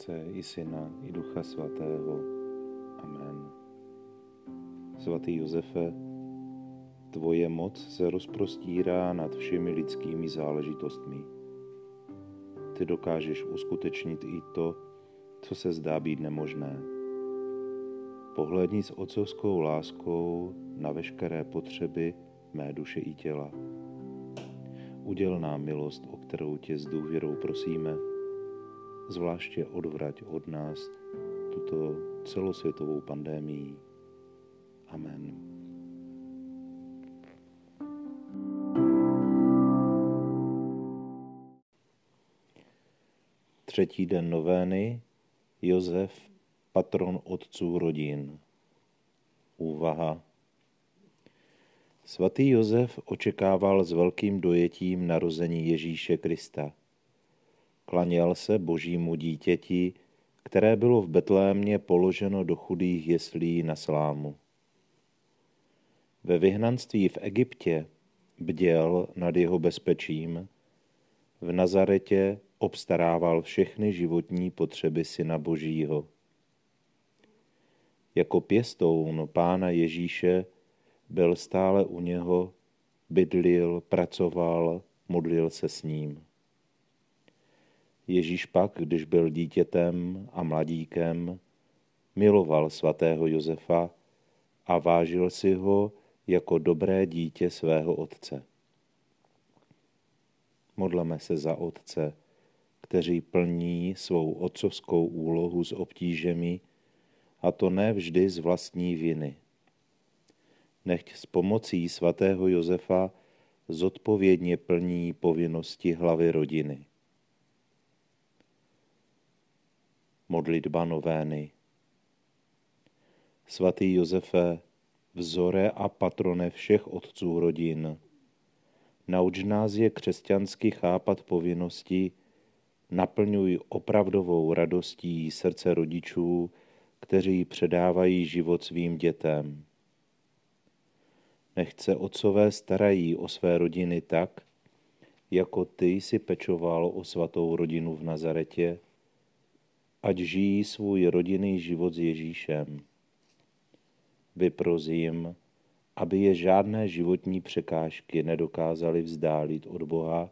Otce i Syna i Ducha Svatého. Amen. Svatý Josefe, tvoje moc se rozprostírá nad všemi lidskými záležitostmi. Ty dokážeš uskutečnit i to, co se zdá být nemožné. Pohledni s otcovskou láskou na veškeré potřeby mé duše i těla. Uděl nám milost, o kterou tě s důvěrou prosíme, zvláště odvrať od nás tuto celosvětovou pandémii. Amen. Třetí den novény Josef, patron otců rodin. Úvaha. Svatý Josef očekával s velkým dojetím narození Ježíše Krista. Klaněl se božímu dítěti, které bylo v Betlémě položeno do chudých jeslí na slámu. Ve vyhnanství v Egyptě bděl nad jeho bezpečím, v Nazaretě obstarával všechny životní potřeby Syna Božího. Jako pěstoun Pána Ježíše byl stále u něho, bydlil, pracoval, modlil se s ním. Ježíš pak, když byl dítětem a mladíkem, miloval svatého Josefa a vážil si ho jako dobré dítě svého otce. Modleme se za otce, kteří plní svou otcovskou úlohu s obtížemi, a to ne vždy z vlastní viny. Nechť s pomocí svatého Josefa zodpovědně plní povinnosti hlavy rodiny. Modlitba novény. Svatý Josefe, vzore a patrone všech otců rodin, nauč nás je křesťansky chápat povinnosti, naplňuj opravdovou radostí srdce rodičů, kteří předávají život svým dětem. Nechce otcové starají o své rodiny tak, jako ty jsi pečoval o svatou rodinu v Nazaretě, ať žijí svůj rodinný život s Ježíšem. Vyprozím, aby je žádné životní překážky nedokázaly vzdálit od Boha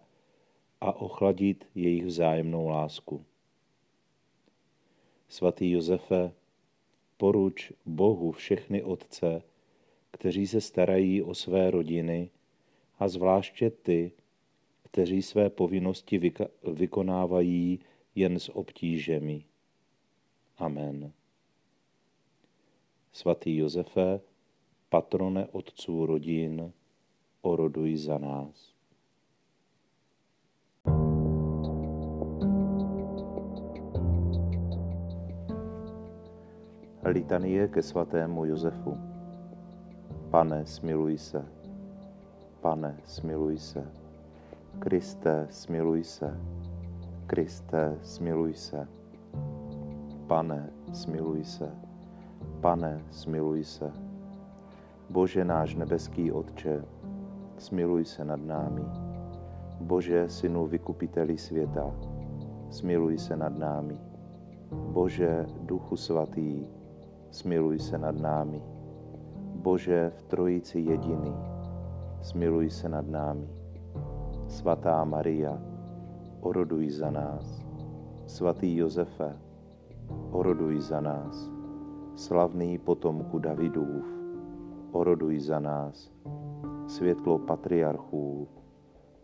a ochladit jejich vzájemnou lásku. Svatý Josefe, poruč Bohu všechny otce, kteří se starají o své rodiny a zvláště ty, kteří své povinnosti vykonávají jen s obtížemi. Amen. Svatý Josefe, patrone otců rodin, oroduj za nás. Litanie ke svatému Josefu. Pane, smiluj se. Pane, smiluj se. Kriste, smiluj se. Kriste, smiluj se. Pane, smiluj se. Pane, smiluj se. Bože náš nebeský Otče, smiluj se nad námi. Bože, Synu vykupiteli světa, smiluj se nad námi. Bože, Duchu Svatý, smiluj se nad námi. Bože, v Trojici jediný, smiluj se nad námi. Svatá Maria, oroduj za nás. Svatý Josefe, oroduj za nás. Slavný potomku Davidův, oroduj za nás. Světlo patriarchů,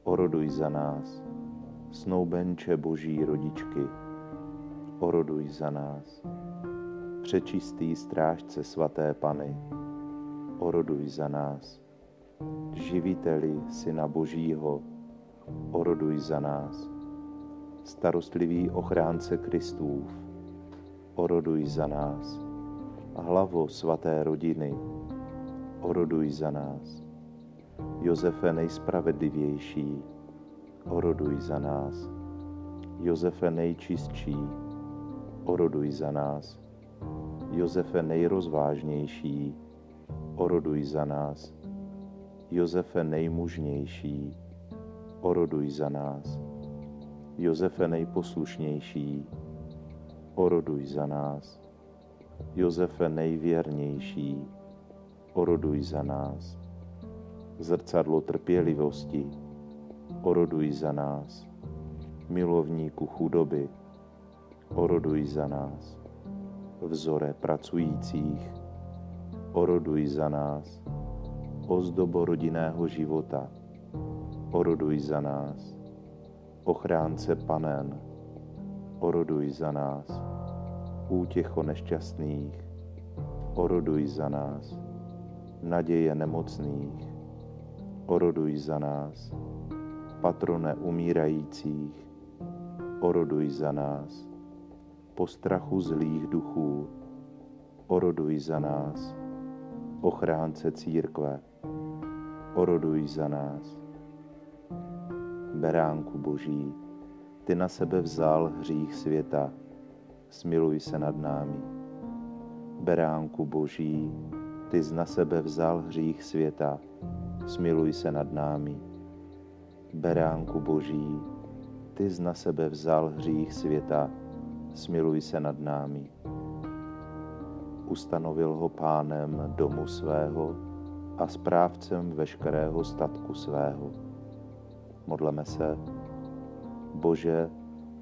oroduj za nás. Snoubenče boží rodičky, oroduj za nás. Přečistý strážce svaté Pany, oroduj za nás. Živiteli Syna Božího, oroduj za nás. Starostlivý ochránce Kristův, oroduj za nás. Hlavo svaté rodiny, oroduj za nás. Josefe nejspravedlivější, oroduj za nás. Josefe nejčistší, oroduj za nás. Josefe nejrozvážnější, oroduj za nás. Josefe nejmužnější, oroduj za nás. Josefe nejposlušnější, oroduj za nás. Josefe nejvěrnější, oroduj za nás. Zrcadlo trpělivosti, oroduj za nás. Milovníku chudoby, oroduj za nás. Vzore pracujících, oroduj za nás. Ozdobo rodinného života, oroduj za nás. Ochránce panen, oroduj za nás. Útěcho nešťastných, oroduj za nás. Naděje nemocných, oroduj za nás. Patrone umírajících, oroduj za nás. Po strachu zlých duchů, oroduj za nás. Ochránce církve, oroduj za nás. Beránku Boží, ty na sebe vzal hřích světa, smiluj se nad námi. Beránku Boží, ty z na sebe vzal hřích světa, smiluj se nad námi. Beránku Boží, ty z na sebe vzal hřích světa, smiluj se nad námi. Ustanovil ho pánem domu svého a správcem veškerého statku svého. Modleme se, Bože,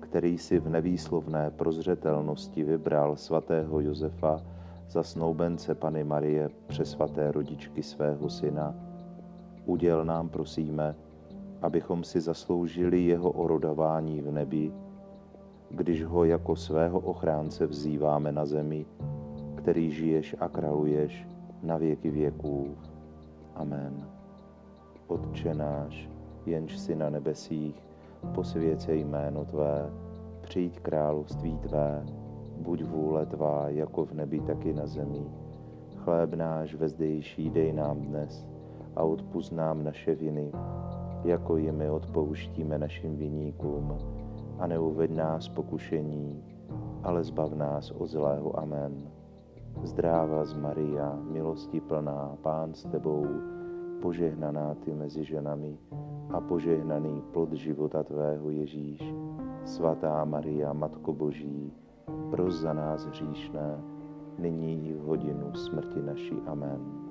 který si v nevýslovné prozřetelnosti vybral svatého Josefa za snoubence Pany Marie přesvaté rodičky svého syna, uděl nám, prosíme, abychom si zasloužili jeho orodování v nebi, když ho jako svého ochránce vzýváme na zemi, který žiješ a kraluješ na věky věků. Amen. Otče náš, jenž si na nebesích, posvěcej jméno Tvé, přijď království Tvé, buď vůle Tvá jako v nebi, tak i na zemi. Chléb náš vezdejší dej nám dnes a odpust nám naše viny, jako i my odpouštíme našim viníkům. A neuved nás pokušení, ale zbav nás od zlého. Amen. Zdráva z Maria, milosti plná, Pán s Tebou, požehnaná Ty mezi ženami a požehnaný plod života Tvého Ježíš. Svatá Maria, Matko Boží, pros za nás hříšné, nyní i v hodinu smrti naší. Amen.